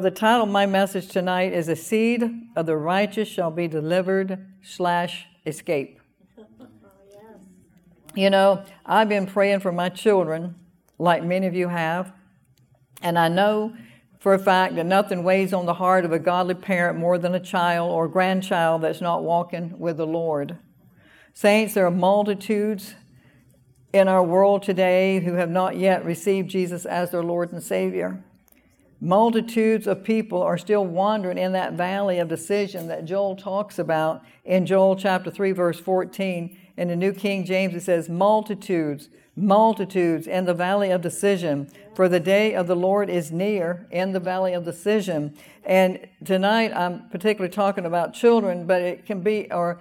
The title of my message tonight is "A seed of the righteous shall be delivered slash escape." You know, I've been praying for my children, like many of you have, and I know for a fact that nothing weighs on the heart of a godly parent more than a child or grandchild that's not walking with the Lord. Saints, there are multitudes in our world today who have not yet received Jesus as their Lord and Savior. Multitudes of people are still wandering in that valley of decision that Joel talks about in Joel chapter 3, verse 14. In the New King James, it says, Multitudes, multitudes in the valley of decision, for the day of the Lord is near in the valley of decision. And tonight, I'm particularly talking about children, but it can be, or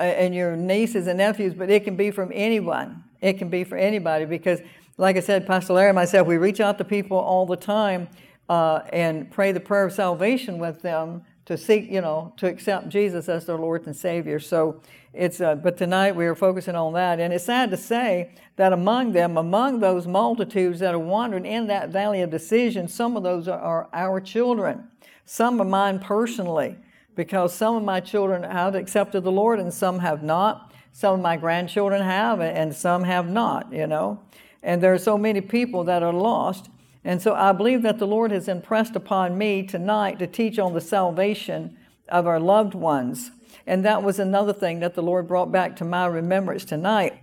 uh, and your nieces and nephews, but it can be from anyone. It can be for anybody because, like I said, Pastor Larry and myself, we reach out to people all the time uh, and pray the prayer of salvation with them to seek, you know, to accept Jesus as their Lord and Savior. So it's, uh, but tonight we are focusing on that. And it's sad to say that among them, among those multitudes that are wandering in that valley of decision, some of those are, are our children. Some of mine personally, because some of my children have accepted the Lord and some have not. Some of my grandchildren have and some have not, you know. And there are so many people that are lost. And so I believe that the Lord has impressed upon me tonight to teach on the salvation of our loved ones. And that was another thing that the Lord brought back to my remembrance tonight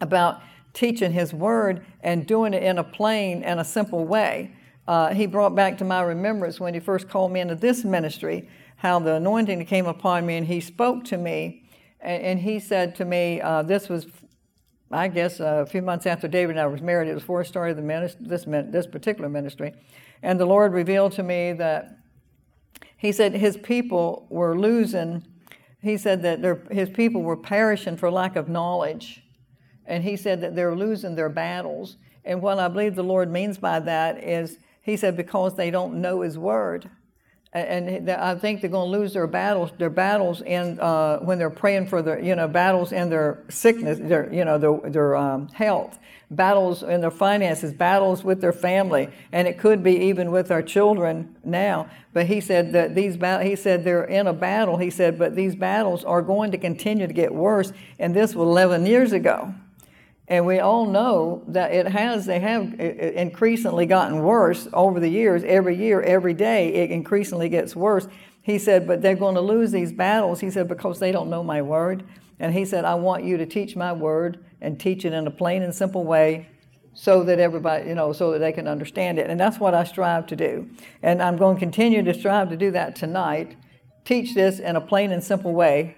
about teaching His Word and doing it in a plain and a simple way. Uh, he brought back to my remembrance when He first called me into this ministry how the anointing came upon me and He spoke to me. And, and He said to me, uh, This was I guess uh, a few months after David and I was married, it was before I of the ministry, this, this particular ministry. And the Lord revealed to me that He said His people were losing, He said that their, His people were perishing for lack of knowledge. And He said that they're losing their battles. And what I believe the Lord means by that is, He said, because they don't know His word and I think they're going to lose their battles. Their battles in uh, when they're praying for their, you know, battles in their sickness, their, you know, their, their um, health, battles in their finances, battles with their family, and it could be even with our children now. But he said that these, battles, he said they're in a battle. He said, but these battles are going to continue to get worse. And this was 11 years ago. And we all know that it has, they have increasingly gotten worse over the years. Every year, every day, it increasingly gets worse. He said, but they're going to lose these battles. He said, because they don't know my word. And he said, I want you to teach my word and teach it in a plain and simple way so that everybody, you know, so that they can understand it. And that's what I strive to do. And I'm going to continue to strive to do that tonight. Teach this in a plain and simple way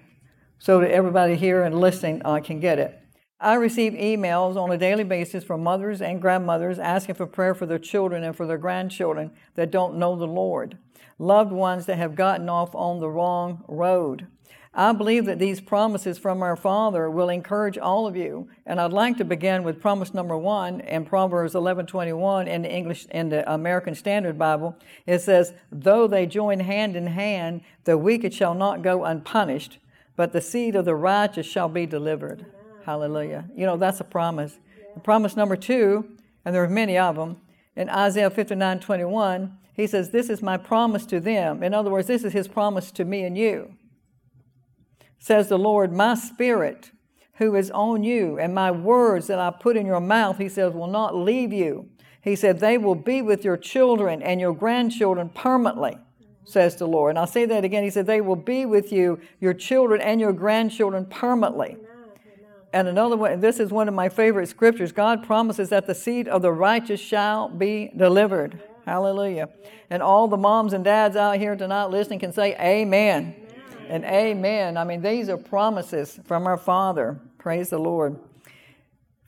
so that everybody here and listening uh, can get it. I receive emails on a daily basis from mothers and grandmothers asking for prayer for their children and for their grandchildren that don't know the Lord, loved ones that have gotten off on the wrong road. I believe that these promises from our Father will encourage all of you. And I'd like to begin with promise number one in Proverbs 11:21 in the English in the American Standard Bible. It says, "Though they join hand in hand, the wicked shall not go unpunished, but the seed of the righteous shall be delivered." Hallelujah. You know, that's a promise. Promise number two, and there are many of them, in Isaiah 59 21, he says, This is my promise to them. In other words, this is his promise to me and you. Says the Lord, My spirit who is on you, and my words that I put in your mouth, he says, will not leave you. He said, They will be with your children and your grandchildren permanently, says the Lord. And I'll say that again. He said, They will be with you, your children and your grandchildren permanently. And another one, this is one of my favorite scriptures. God promises that the seed of the righteous shall be delivered. Hallelujah. And all the moms and dads out here tonight listening can say amen. amen. And amen. I mean, these are promises from our Father. Praise the Lord.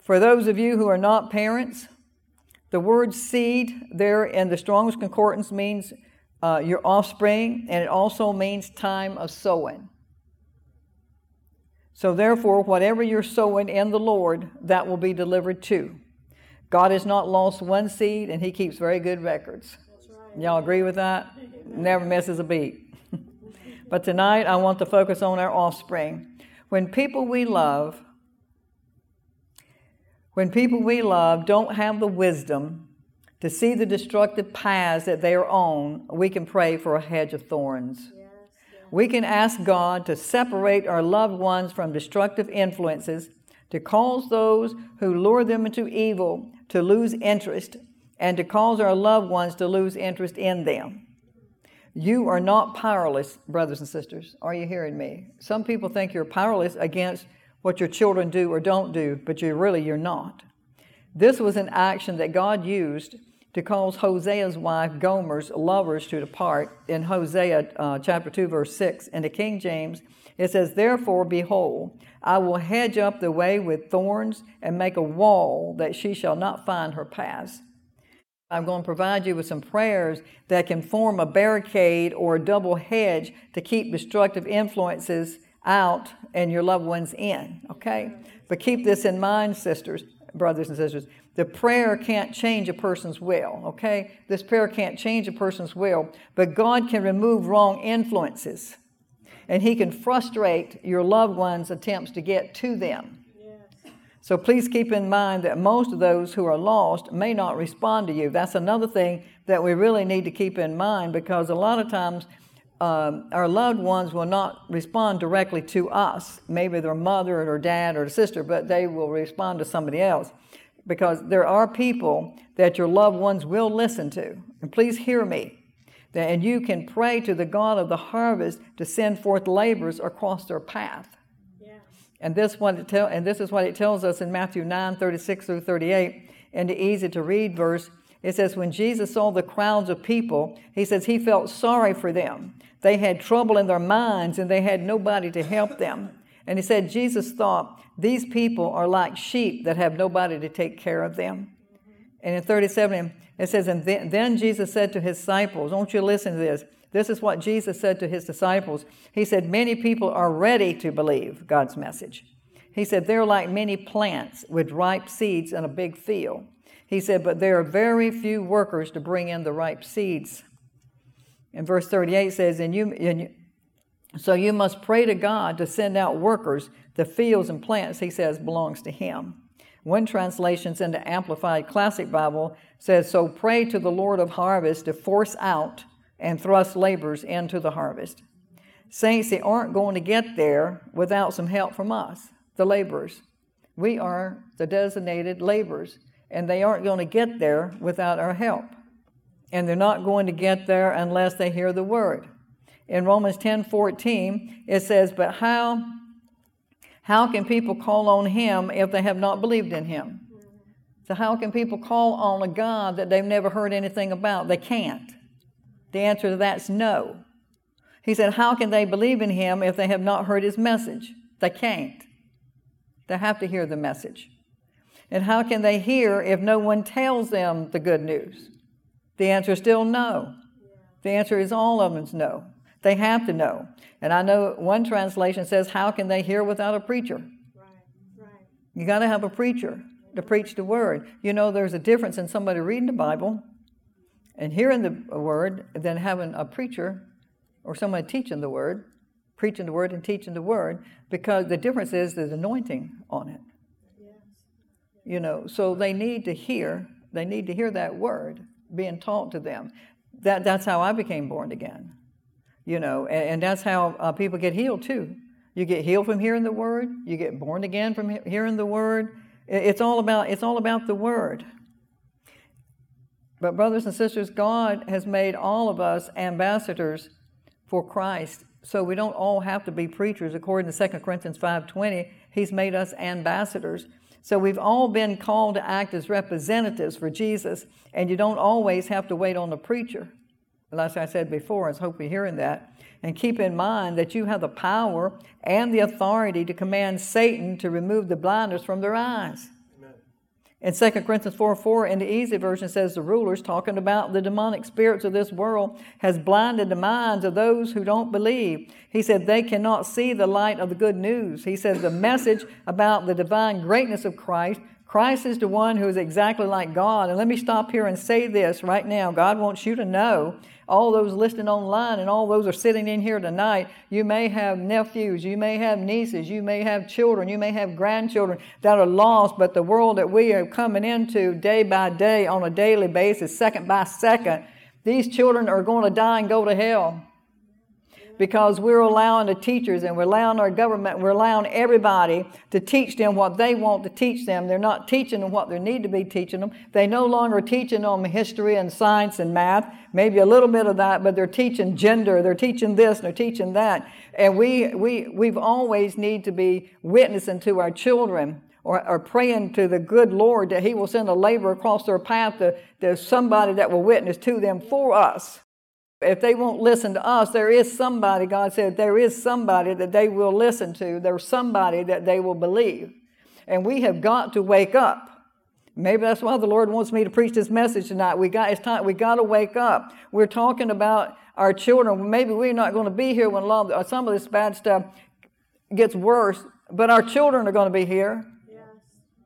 For those of you who are not parents, the word seed there in the Strong's Concordance means uh, your offspring, and it also means time of sowing. So, therefore, whatever you're sowing in the Lord, that will be delivered to. God has not lost one seed, and He keeps very good records. Right. Y'all agree with that? Never misses a beat. but tonight, I want to focus on our offspring. When people we love, when people we love don't have the wisdom to see the destructive paths that they are on, we can pray for a hedge of thorns. We can ask God to separate our loved ones from destructive influences, to cause those who lure them into evil to lose interest, and to cause our loved ones to lose interest in them. You are not powerless, brothers and sisters. Are you hearing me? Some people think you're powerless against what your children do or don't do, but you really you're not. This was an action that God used to cause Hosea's wife Gomer's lovers to depart in Hosea uh, chapter 2 verse 6 in the King James it says therefore behold I will hedge up the way with thorns and make a wall that she shall not find her paths I'm going to provide you with some prayers that can form a barricade or a double hedge to keep destructive influences out and your loved ones in, okay? But keep this in mind, sisters, brothers and sisters. The prayer can't change a person's will, okay? This prayer can't change a person's will, but God can remove wrong influences and He can frustrate your loved one's attempts to get to them. So please keep in mind that most of those who are lost may not respond to you. That's another thing that we really need to keep in mind because a lot of times um, our loved ones will not respond directly to us, maybe their mother or dad or sister, but they will respond to somebody else. Because there are people that your loved ones will listen to. And please hear me. And you can pray to the God of the harvest to send forth laborers across their path. And this, what it tell, and this is what it tells us in Matthew 9 36 through 38, in the easy to read verse. It says, When Jesus saw the crowds of people, he says he felt sorry for them. They had trouble in their minds and they had nobody to help them. And he said, Jesus thought, These people are like sheep that have nobody to take care of them. And in 37, it says, And then Jesus said to his disciples, Don't you listen to this? This is what Jesus said to his disciples. He said, Many people are ready to believe God's message. He said, They're like many plants with ripe seeds in a big field. He said, But there are very few workers to bring in the ripe seeds. And verse 38 says, and you, and you, so you must pray to God to send out workers. The fields and plants, he says, belongs to him. One translation in the Amplified Classic Bible says, So pray to the Lord of harvest to force out and thrust laborers into the harvest. Saints, they aren't going to get there without some help from us, the laborers. We are the designated laborers, and they aren't going to get there without our help. And they're not going to get there unless they hear the word. In Romans 10 14, it says, But how, how can people call on him if they have not believed in him? So, how can people call on a God that they've never heard anything about? They can't. The answer to that's no. He said, How can they believe in him if they have not heard his message? They can't. They have to hear the message. And how can they hear if no one tells them the good news? The answer is still no. The answer is all of them is no. They have to know. And I know one translation says, How can they hear without a preacher? Right, right. You got to have a preacher to preach the word. You know, there's a difference in somebody reading the Bible and hearing the word than having a preacher or someone teaching the word, preaching the word and teaching the word, because the difference is there's anointing on it. Yes. You know, so they need to hear, they need to hear that word being taught to them. That, that's how I became born again. You know, and, and that's how uh, people get healed too. You get healed from hearing the word, you get born again from he- hearing the word. It's all about it's all about the word. But, brothers and sisters, God has made all of us ambassadors for Christ. So we don't all have to be preachers. According to 2 Corinthians 5.20, He's made us ambassadors. So we've all been called to act as representatives for Jesus, and you don't always have to wait on the preacher. Like I said before, I hope you're hearing that. And keep in mind that you have the power and the authority to command Satan to remove the blinders from their eyes. In 2 Corinthians 4 4, in the easy version, says the rulers, talking about the demonic spirits of this world, has blinded the minds of those who don't believe. He said they cannot see the light of the good news. He says the message about the divine greatness of Christ Christ is the one who is exactly like God. And let me stop here and say this right now. God wants you to know, all those listening online and all those are sitting in here tonight, you may have nephews, you may have nieces, you may have children, you may have grandchildren that are lost, but the world that we are coming into day by day on a daily basis, second by second, these children are going to die and go to hell because we're allowing the teachers and we're allowing our government, we're allowing everybody to teach them what they want to teach them. They're not teaching them what they need to be teaching them. They no longer teaching them history and science and math, maybe a little bit of that, but they're teaching gender, they're teaching this, and they're teaching that. And we, we, we've always need to be witnessing to our children or, or, praying to the good Lord that He will send a labor across their path to, to somebody that will witness to them for us. If they won't listen to us, there is somebody, God said, there is somebody that they will listen to. There's somebody that they will believe. And we have got to wake up. Maybe that's why the Lord wants me to preach this message tonight. We got it's time. We got to wake up. We're talking about our children. Maybe we're not going to be here when of, uh, some of this bad stuff gets worse, but our children are going to be here. Yes.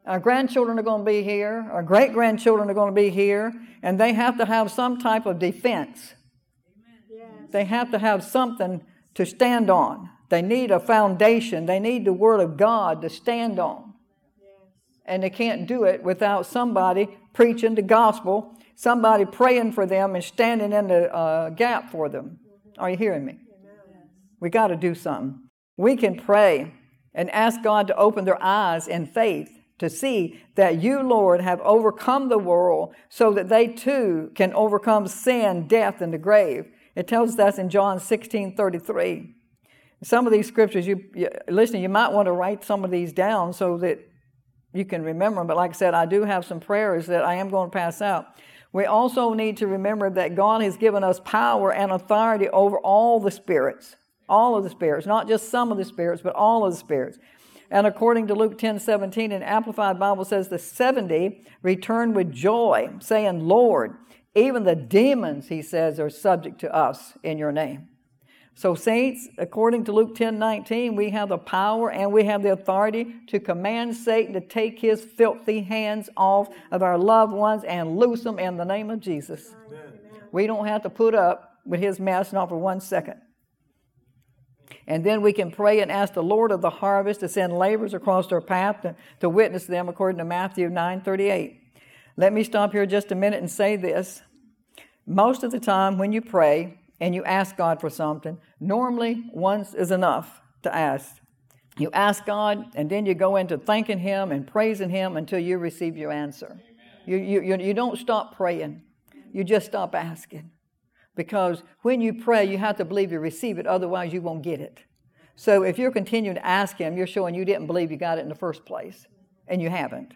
Our grandchildren are going to be here. Our great grandchildren are going to be here, and they have to have some type of defense. They have to have something to stand on. They need a foundation. They need the Word of God to stand on. And they can't do it without somebody preaching the gospel, somebody praying for them and standing in the uh, gap for them. Are you hearing me? We got to do something. We can pray and ask God to open their eyes in faith to see that you, Lord, have overcome the world so that they too can overcome sin, death, and the grave. It tells us in John 16 33. Some of these scriptures, you, you listen, you might want to write some of these down so that you can remember them. But like I said, I do have some prayers that I am going to pass out. We also need to remember that God has given us power and authority over all the spirits, all of the spirits, not just some of the spirits, but all of the spirits. And according to Luke 10 17, an Amplified Bible says the 70 returned with joy, saying, Lord, even the demons, he says, are subject to us in your name. So, saints, according to Luke 10 19, we have the power and we have the authority to command Satan to take his filthy hands off of our loved ones and loose them in the name of Jesus. Amen. We don't have to put up with his mess not for one second. And then we can pray and ask the Lord of the harvest to send laborers across our path to, to witness them according to Matthew 9 38. Let me stop here just a minute and say this. Most of the time, when you pray and you ask God for something, normally once is enough to ask. You ask God, and then you go into thanking Him and praising Him until you receive your answer. You, you, you don't stop praying, you just stop asking. Because when you pray, you have to believe you receive it, otherwise, you won't get it. So if you're continuing to ask Him, you're showing you didn't believe you got it in the first place, and you haven't.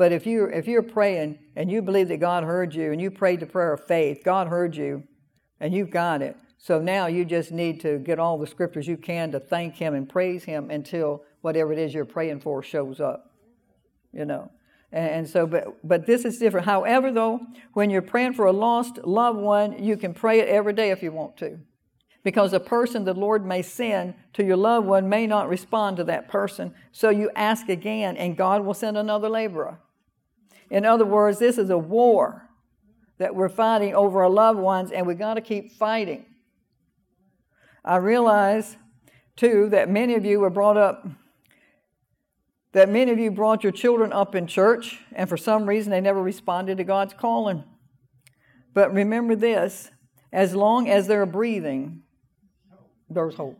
But if you're, if you're praying and you believe that God heard you and you prayed the prayer of faith, God heard you and you've got it. So now you just need to get all the scriptures you can to thank Him and praise Him until whatever it is you're praying for shows up. You know. And, and so, but, but this is different. However, though, when you're praying for a lost loved one, you can pray it every day if you want to. Because a person the Lord may send to your loved one may not respond to that person. So you ask again, and God will send another laborer. In other words, this is a war that we're fighting over our loved ones, and we've got to keep fighting. I realize, too, that many of you were brought up, that many of you brought your children up in church, and for some reason they never responded to God's calling. But remember this as long as they're breathing, there's hope.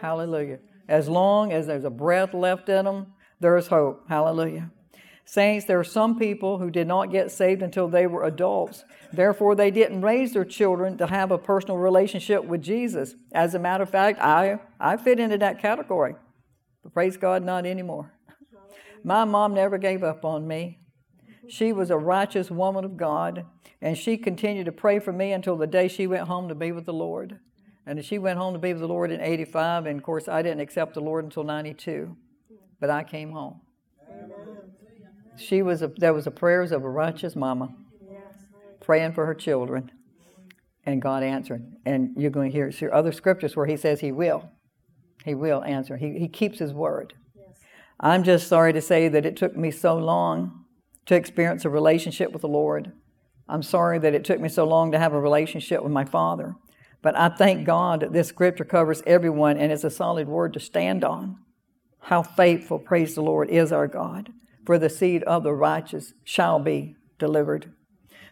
Hallelujah. As long as there's a breath left in them, there's hope. Hallelujah. Saints, there are some people who did not get saved until they were adults. Therefore, they didn't raise their children to have a personal relationship with Jesus. As a matter of fact, I, I fit into that category. But praise God, not anymore. My mom never gave up on me. She was a righteous woman of God, and she continued to pray for me until the day she went home to be with the Lord. And she went home to be with the Lord in 85, and of course, I didn't accept the Lord until 92, but I came home. She was a, there was a prayers of a righteous mama praying for her children, and God answered. And you're going to hear, other scriptures where He says He will. He will answer. He, he keeps His word. I'm just sorry to say that it took me so long to experience a relationship with the Lord. I'm sorry that it took me so long to have a relationship with my Father. But I thank God that this scripture covers everyone and is a solid word to stand on. How faithful, praise the Lord, is our God, for the seed of the righteous shall be delivered.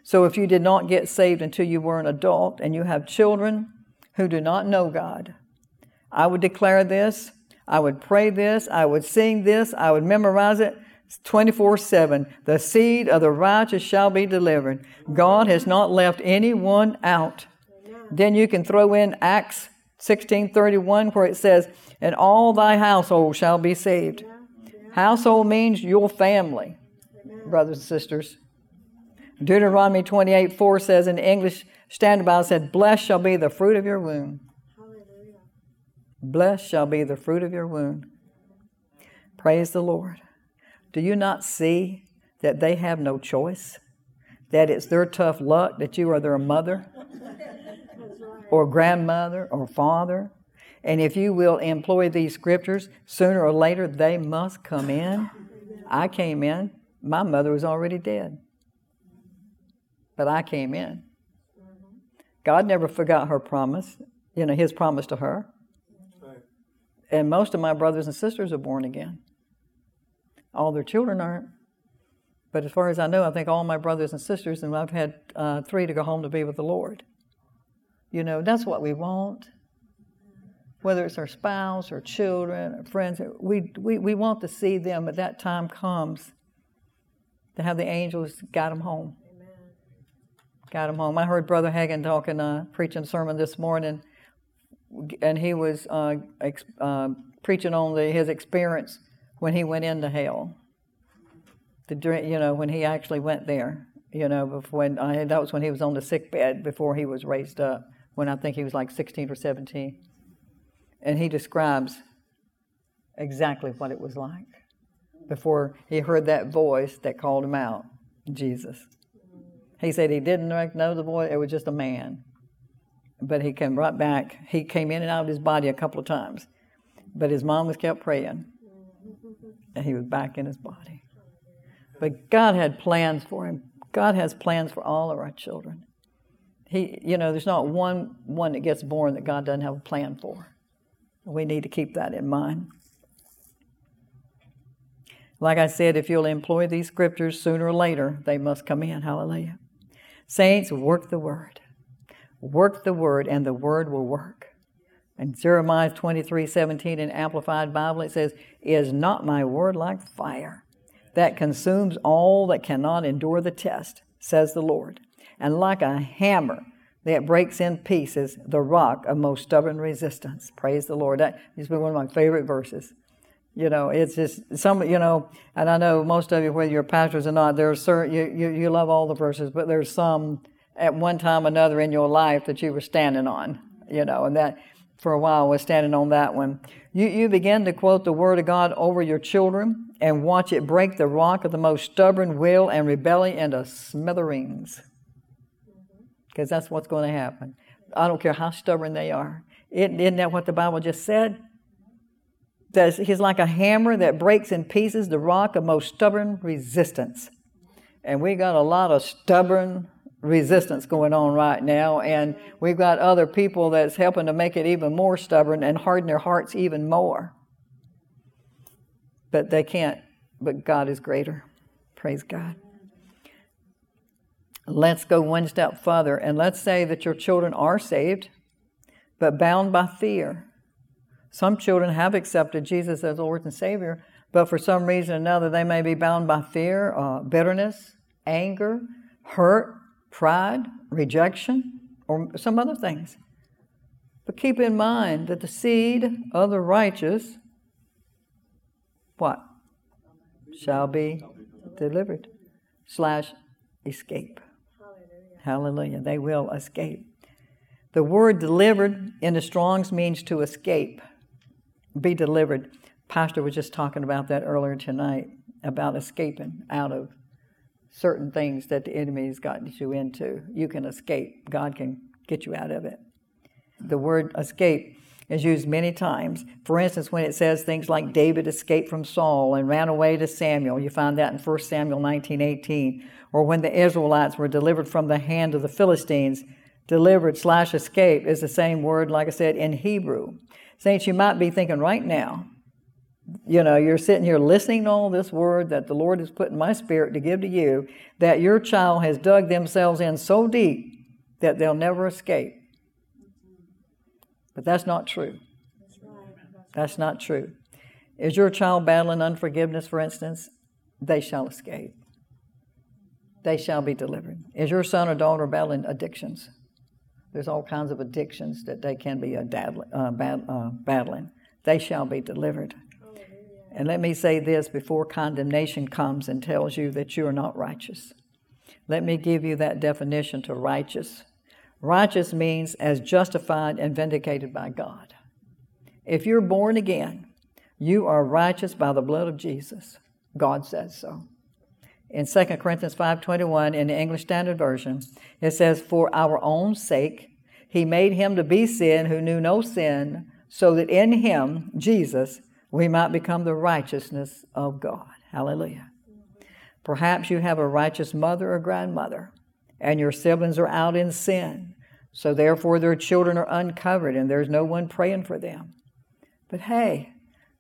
So if you did not get saved until you were an adult and you have children who do not know God, I would declare this, I would pray this, I would sing this, I would memorize it 24 7. The seed of the righteous shall be delivered. God has not left anyone out. Then you can throw in Acts 16:31 where it says, "And all thy household shall be saved." Household means your family, brothers and sisters. Deuteronomy 28 4 says in the English Standard Bible said, Blessed shall be the fruit of your womb. Hallelujah. Blessed shall be the fruit of your womb. Praise the Lord. Do you not see that they have no choice? That it's their tough luck that you are their mother? or grandmother or father. And if you will employ these scriptures, sooner or later they must come in. I came in. My mother was already dead. But I came in. God never forgot her promise, you know, his promise to her. And most of my brothers and sisters are born again. All their children aren't. But as far as I know, I think all my brothers and sisters, and I've had uh, three to go home to be with the Lord. You know, that's what we want. Whether it's our spouse or children or friends, we, we, we want to see them, but that time comes to have the angels guide them home. Amen. Guide them home. I heard Brother Hagin talking, uh, preaching sermon this morning, and he was uh, ex- uh, preaching on the, his experience when he went into hell. The, drink, you know, when he actually went there, you know, when I, that was when he was on the sick bed before he was raised up when I think he was like 16 or 17. And he describes exactly what it was like before he heard that voice that called him out Jesus. He said he didn't know the voice, it was just a man. But he came right back. He came in and out of his body a couple of times. But his mom was kept praying. And he was back in his body. But God had plans for him. God has plans for all of our children. He, you know, there's not one one that gets born that God doesn't have a plan for. We need to keep that in mind. Like I said, if you'll employ these scriptures sooner or later, they must come in. Hallelujah. Saints, work the word. Work the word, and the word will work. And Jeremiah 23 17 in Amplified Bible, it says, Is not my word like fire that consumes all that cannot endure the test, says the Lord and like a hammer that breaks in pieces the rock of most stubborn resistance. Praise the Lord. That has been one of my favorite verses. You know, it's just some, you know, and I know most of you, whether you're pastors or not, there's certain, you, you, you love all the verses, but there's some at one time or another in your life that you were standing on, you know, and that for a while was standing on that one. You, you begin to quote the Word of God over your children and watch it break the rock of the most stubborn will and rebellion into smithereens because that's what's going to happen. I don't care how stubborn they are. Isn't, isn't that what the Bible just said? That he's like a hammer that breaks in pieces the rock of most stubborn resistance. And we got a lot of stubborn resistance going on right now, and we've got other people that's helping to make it even more stubborn and harden their hearts even more. But they can't, but God is greater. Praise God. Let's go one step further and let's say that your children are saved, but bound by fear. Some children have accepted Jesus as Lord and Savior, but for some reason or another, they may be bound by fear, uh, bitterness, anger, hurt, pride, rejection, or some other things. But keep in mind that the seed of the righteous, what? Shall be delivered, slash, escape. Hallelujah. They will escape. The word delivered in the Strongs means to escape, be delivered. Pastor was just talking about that earlier tonight about escaping out of certain things that the enemy has gotten you into. You can escape, God can get you out of it. The word escape is used many times. For instance, when it says things like David escaped from Saul and ran away to Samuel, you find that in 1 Samuel 19:18, or when the Israelites were delivered from the hand of the Philistines, delivered slash escape is the same word, like I said, in Hebrew. Saints, you might be thinking right now, you know, you're sitting here listening to all this word that the Lord has put in my spirit to give to you, that your child has dug themselves in so deep that they'll never escape. But that's not true. That's not true. Is your child battling unforgiveness, for instance? They shall escape. They shall be delivered. Is your son or daughter battling addictions? There's all kinds of addictions that they can be uh, uh, battling. They shall be delivered. And let me say this before condemnation comes and tells you that you are not righteous. Let me give you that definition to righteous. Righteous means as justified and vindicated by God. If you're born again, you are righteous by the blood of Jesus. God says so. In 2 Corinthians 5:21 in the English Standard Version, it says for our own sake he made him to be sin who knew no sin, so that in him, Jesus, we might become the righteousness of God. Hallelujah. Perhaps you have a righteous mother or grandmother and your siblings are out in sin. So therefore, their children are uncovered and there's no one praying for them. But hey,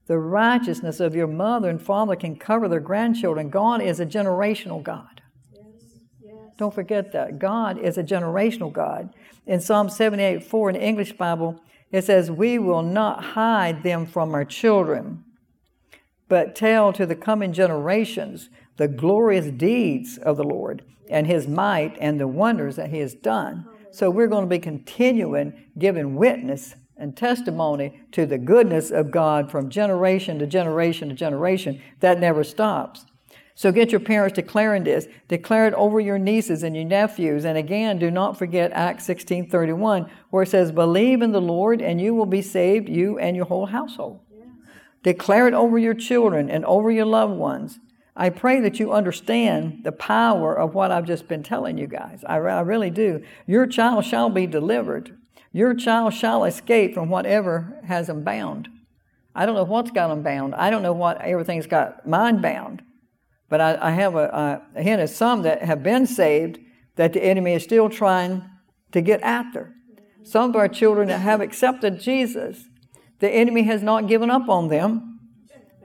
the righteousness of your mother and father can cover their grandchildren. God is a generational God. Yes, yes. Don't forget that. God is a generational God. In Psalm 78 4 in the English Bible, it says, We will not hide them from our children, but tell to the coming generations the glorious deeds of the Lord and his might and the wonders that he has done. So we're going to be continuing giving witness and testimony to the goodness of God from generation to generation to generation. That never stops. So get your parents declaring this. Declare it over your nieces and your nephews. And again, do not forget Acts 16 31, where it says, Believe in the Lord and you will be saved, you and your whole household. Yeah. Declare it over your children and over your loved ones. I pray that you understand the power of what I've just been telling you guys. I, I really do. Your child shall be delivered. Your child shall escape from whatever has them bound. I don't know what's got them bound. I don't know what everything's got mind bound. But I, I have a, a hint of some that have been saved that the enemy is still trying to get after. Some of our children that have accepted Jesus, the enemy has not given up on them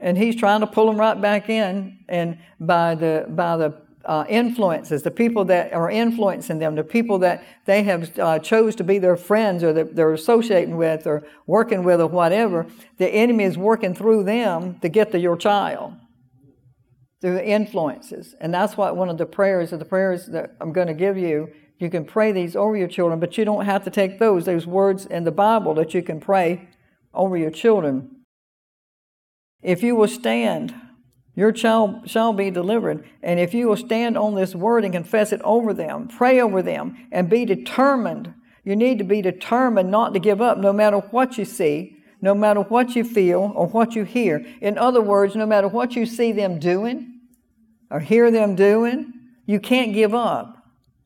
and he's trying to pull them right back in and by the by the uh, influences the people that are influencing them the people that they have uh, chose to be their friends or that they're associating with or working with or whatever the enemy is working through them to get to your child through the influences. And that's what one of the prayers of the prayers that i'm going to give you you can pray these over your children but you don't have to take those. There's words in the bible that you can pray over your children. If you will stand, your child shall be delivered. And if you will stand on this word and confess it over them, pray over them, and be determined, you need to be determined not to give up no matter what you see, no matter what you feel or what you hear. In other words, no matter what you see them doing or hear them doing, you can't give up.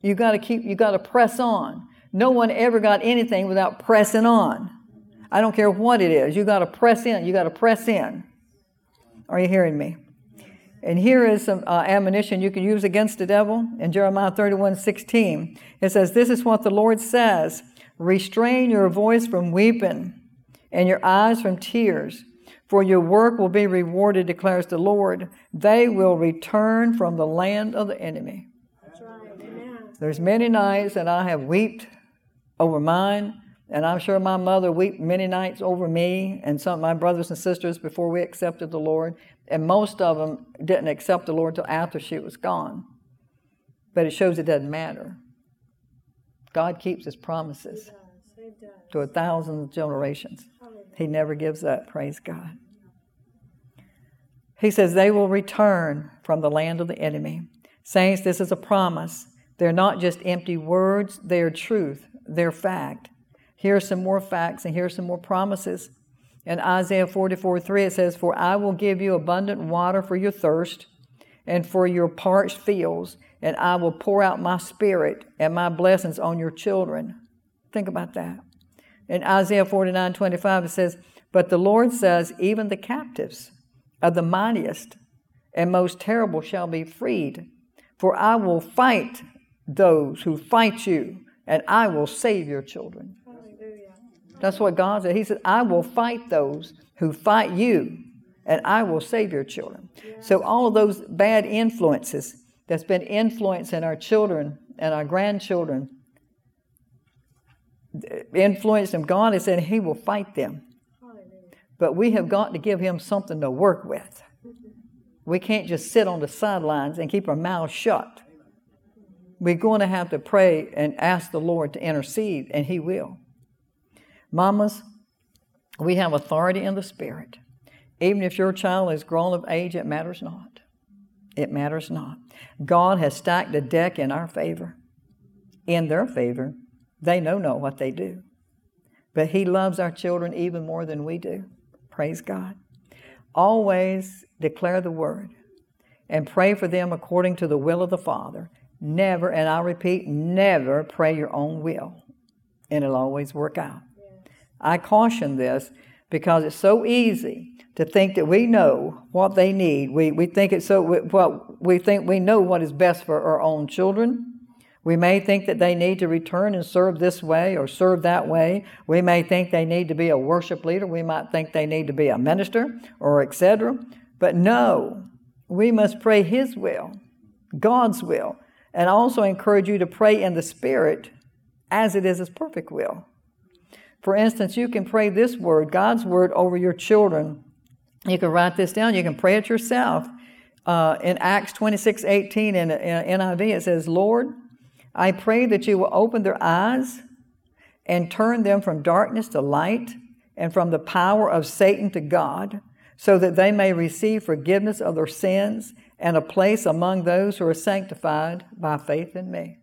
You got to keep, you got to press on. No one ever got anything without pressing on. I don't care what it is. You got to press in. You got to press in. Are you hearing me? And here is some uh, ammunition you can use against the devil in Jeremiah 31 16. It says, This is what the Lord says Restrain your voice from weeping and your eyes from tears, for your work will be rewarded, declares the Lord. They will return from the land of the enemy. Right. There's many nights that I have wept over mine and I'm sure my mother wept many nights over me and some of my brothers and sisters before we accepted the Lord. And most of them didn't accept the Lord till after she was gone. But it shows it doesn't matter. God keeps his promises he does. He does. to a thousand generations. He never gives up. Praise God. He says they will return from the land of the enemy. Saints, this is a promise. They're not just empty words, they're truth, they're fact. Here are some more facts and here are some more promises. In Isaiah 44 3, it says, For I will give you abundant water for your thirst and for your parched fields, and I will pour out my spirit and my blessings on your children. Think about that. In Isaiah 49 25, it says, But the Lord says, Even the captives of the mightiest and most terrible shall be freed. For I will fight those who fight you, and I will save your children. Hallelujah. That's what God said. He said, I will fight those who fight you, and I will save your children. Yes. So, all of those bad influences that's been influencing our children and our grandchildren, influence them, God has said He will fight them. But we have got to give Him something to work with. We can't just sit on the sidelines and keep our mouths shut. We're going to have to pray and ask the Lord to intercede, and He will. Mamas, we have authority in the Spirit. Even if your child is grown of age, it matters not. It matters not. God has stacked the deck in our favor, in their favor. They know not what they do. But He loves our children even more than we do. Praise God. Always declare the word and pray for them according to the will of the Father. Never, and I repeat, never pray your own will, and it'll always work out. I caution this because it's so easy to think that we know what they need. We, we think it's so, well, we think we know what is best for our own children. We may think that they need to return and serve this way or serve that way. We may think they need to be a worship leader. We might think they need to be a minister or etc. But no, we must pray His will, God's will, and also encourage you to pray in the Spirit as it is His perfect will. For instance, you can pray this word, God's word, over your children. You can write this down. You can pray it yourself. Uh, in Acts 26 18 in, in NIV, it says, Lord, I pray that you will open their eyes and turn them from darkness to light and from the power of Satan to God, so that they may receive forgiveness of their sins and a place among those who are sanctified by faith in me.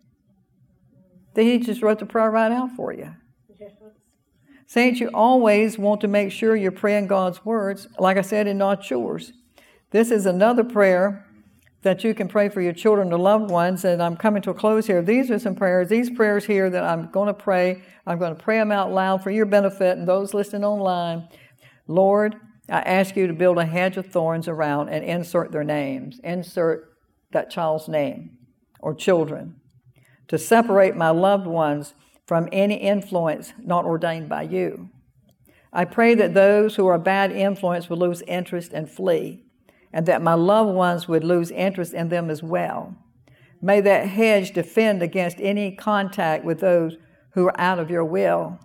Then he just wrote the prayer right out for you. Saints, you always want to make sure you're praying God's words, like I said, and not yours. This is another prayer that you can pray for your children and loved ones. And I'm coming to a close here. These are some prayers. These prayers here that I'm going to pray. I'm going to pray them out loud for your benefit and those listening online. Lord, I ask you to build a hedge of thorns around and insert their names. Insert that child's name or children. To separate my loved ones from any influence not ordained by you. I pray that those who are a bad influence will lose interest and flee and that my loved ones would lose interest in them as well. May that hedge defend against any contact with those who are out of your will.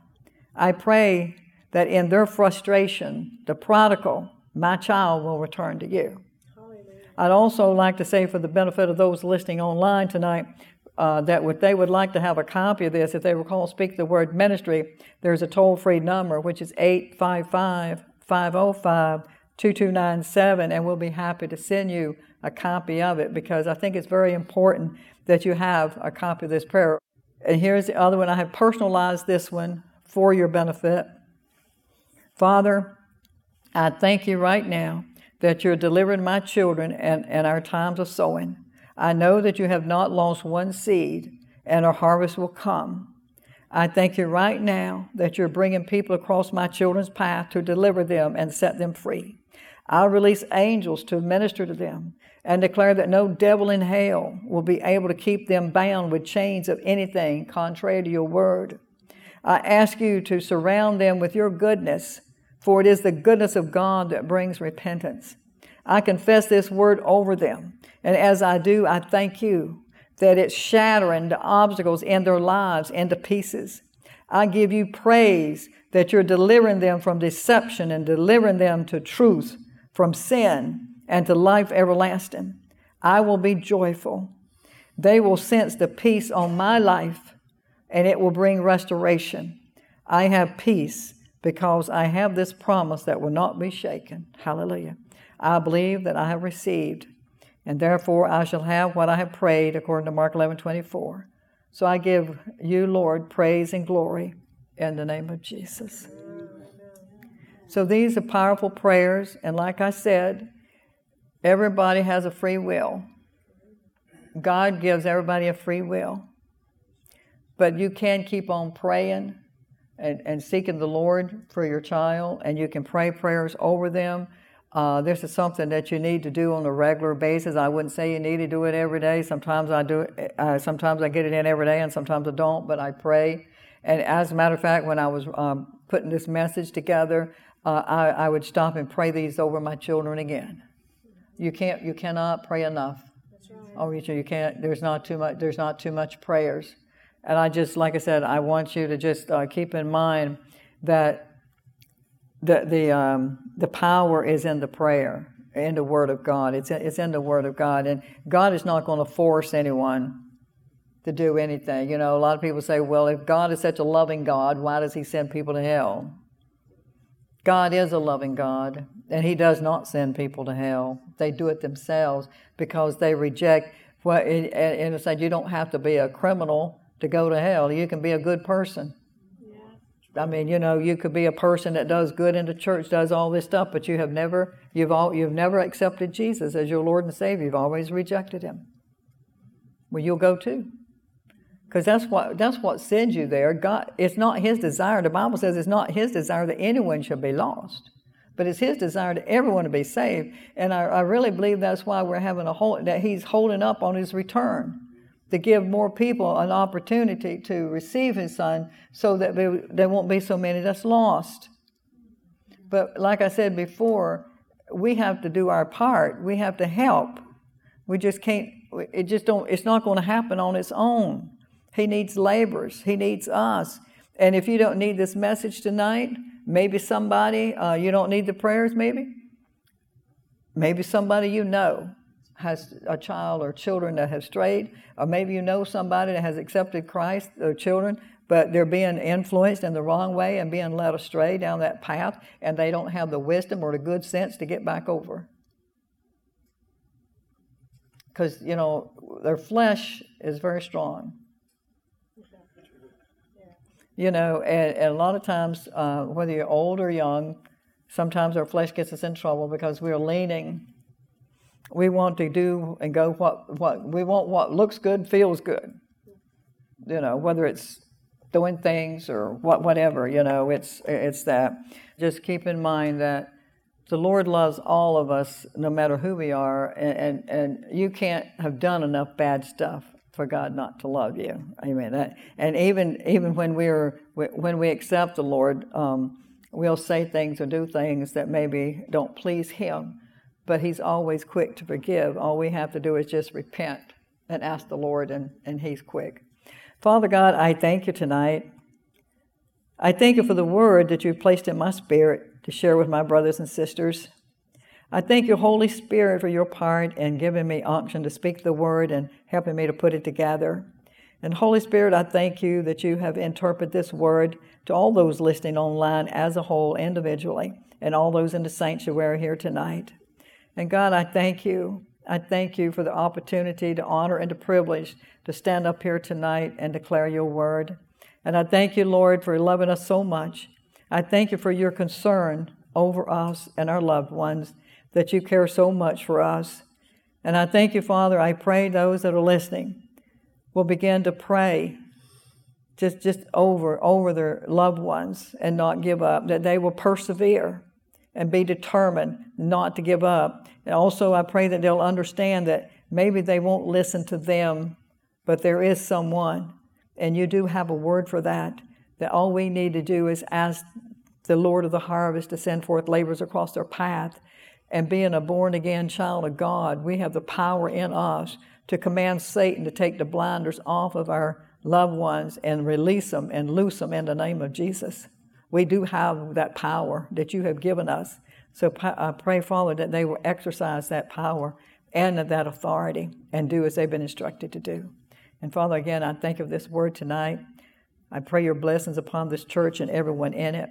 I pray that in their frustration, the prodigal, my child, will return to you. I'd also like to say, for the benefit of those listening online tonight, uh, that if they would like to have a copy of this, if they recall Speak the Word Ministry, there's a toll free number, which is 855 505 2297, and we'll be happy to send you a copy of it because I think it's very important that you have a copy of this prayer. And here's the other one. I have personalized this one for your benefit. Father, I thank you right now that you're delivering my children and, and our times of sowing. I know that you have not lost one seed, and a harvest will come. I thank you right now that you're bringing people across my children's path to deliver them and set them free. I'll release angels to minister to them and declare that no devil in hell will be able to keep them bound with chains of anything contrary to your word. I ask you to surround them with your goodness, for it is the goodness of God that brings repentance. I confess this word over them, and as I do, I thank you that it's shattering the obstacles in their lives into pieces. I give you praise that you're delivering them from deception and delivering them to truth from sin and to life everlasting. I will be joyful. They will sense the peace on my life, and it will bring restoration. I have peace because I have this promise that will not be shaken. Hallelujah. I believe that I have received, and therefore I shall have what I have prayed, according to Mark 11 24. So I give you, Lord, praise and glory in the name of Jesus. So these are powerful prayers, and like I said, everybody has a free will. God gives everybody a free will. But you can keep on praying and, and seeking the Lord for your child, and you can pray prayers over them. Uh, this is something that you need to do on a regular basis. I wouldn't say you need to do it every day. Sometimes I do it. Uh, sometimes I get it in every day, and sometimes I don't. But I pray. And as a matter of fact, when I was um, putting this message together, uh, I, I would stop and pray these over my children again. You can't. You cannot pray enough. Oh, you can't. There's not too much. There's not too much prayers. And I just, like I said, I want you to just uh, keep in mind that the the um, the power is in the prayer, in the Word of God. It's in, it's in the Word of God, and God is not going to force anyone to do anything. You know, a lot of people say, "Well, if God is such a loving God, why does He send people to hell?" God is a loving God, and He does not send people to hell. They do it themselves because they reject. Well, and it's said you don't have to be a criminal to go to hell. You can be a good person. Yeah. I mean, you know, you could be a person that does good in the church, does all this stuff, but you have never, you've all, you've never accepted Jesus as your Lord and Savior. You've always rejected Him. Well, you'll go too, because that's what that's what sends you there. God, it's not His desire. The Bible says it's not His desire that anyone should be lost but it's his desire to everyone to be saved. And I, I, really believe that's why we're having a hold that he's holding up on his return to give more people an opportunity to receive his son so that there won't be so many that's lost. But like I said before, we have to do our part. We have to help. We just can't, it just don't, it's not going to happen on its own. He needs laborers, he needs us. And if you don't need this message tonight, maybe somebody, uh, you don't need the prayers, maybe. Maybe somebody you know has a child or children that have strayed, or maybe you know somebody that has accepted Christ, their children, but they're being influenced in the wrong way and being led astray down that path, and they don't have the wisdom or the good sense to get back over. Because, you know, their flesh is very strong. You know, and, and a lot of times, uh, whether you're old or young, sometimes our flesh gets us in trouble because we're leaning we want to do and go what, what we want what looks good, feels good. You know, whether it's doing things or what whatever, you know, it's it's that. Just keep in mind that the Lord loves all of us, no matter who we are, and, and, and you can't have done enough bad stuff for God not to love you. Amen. And even even when we're when we accept the Lord, um, we'll say things or do things that maybe don't please Him but He's always quick to forgive. All we have to do is just repent and ask the Lord, and, and He's quick. Father God, I thank you tonight. I thank you for the word that you've placed in my spirit to share with my brothers and sisters. I thank you, Holy Spirit, for your part in giving me unction to speak the word and helping me to put it together. And Holy Spirit, I thank you that you have interpreted this word to all those listening online as a whole, individually, and all those in the sanctuary here tonight. And God, I thank you. I thank you for the opportunity, to honor, and the privilege to stand up here tonight and declare your word. And I thank you, Lord, for loving us so much. I thank you for your concern over us and our loved ones, that you care so much for us. And I thank you, Father. I pray those that are listening will begin to pray just, just over, over their loved ones and not give up, that they will persevere and be determined not to give up. And also, I pray that they'll understand that maybe they won't listen to them, but there is someone, and you do have a word for that. That all we need to do is ask the Lord of the harvest to send forth laborers across their path. And being a born again child of God, we have the power in us to command Satan to take the blinders off of our loved ones and release them and loose them in the name of Jesus we do have that power that you have given us. So I pray, Father, that they will exercise that power and that authority and do as they've been instructed to do. And Father, again, I thank of this word tonight. I pray your blessings upon this church and everyone in it.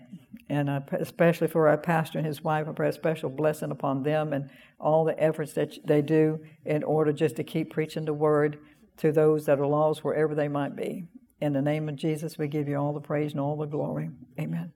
And especially for our pastor and his wife, I pray a special blessing upon them and all the efforts that they do in order just to keep preaching the word to those that are lost wherever they might be. In the name of Jesus, we give you all the praise and all the glory. Amen.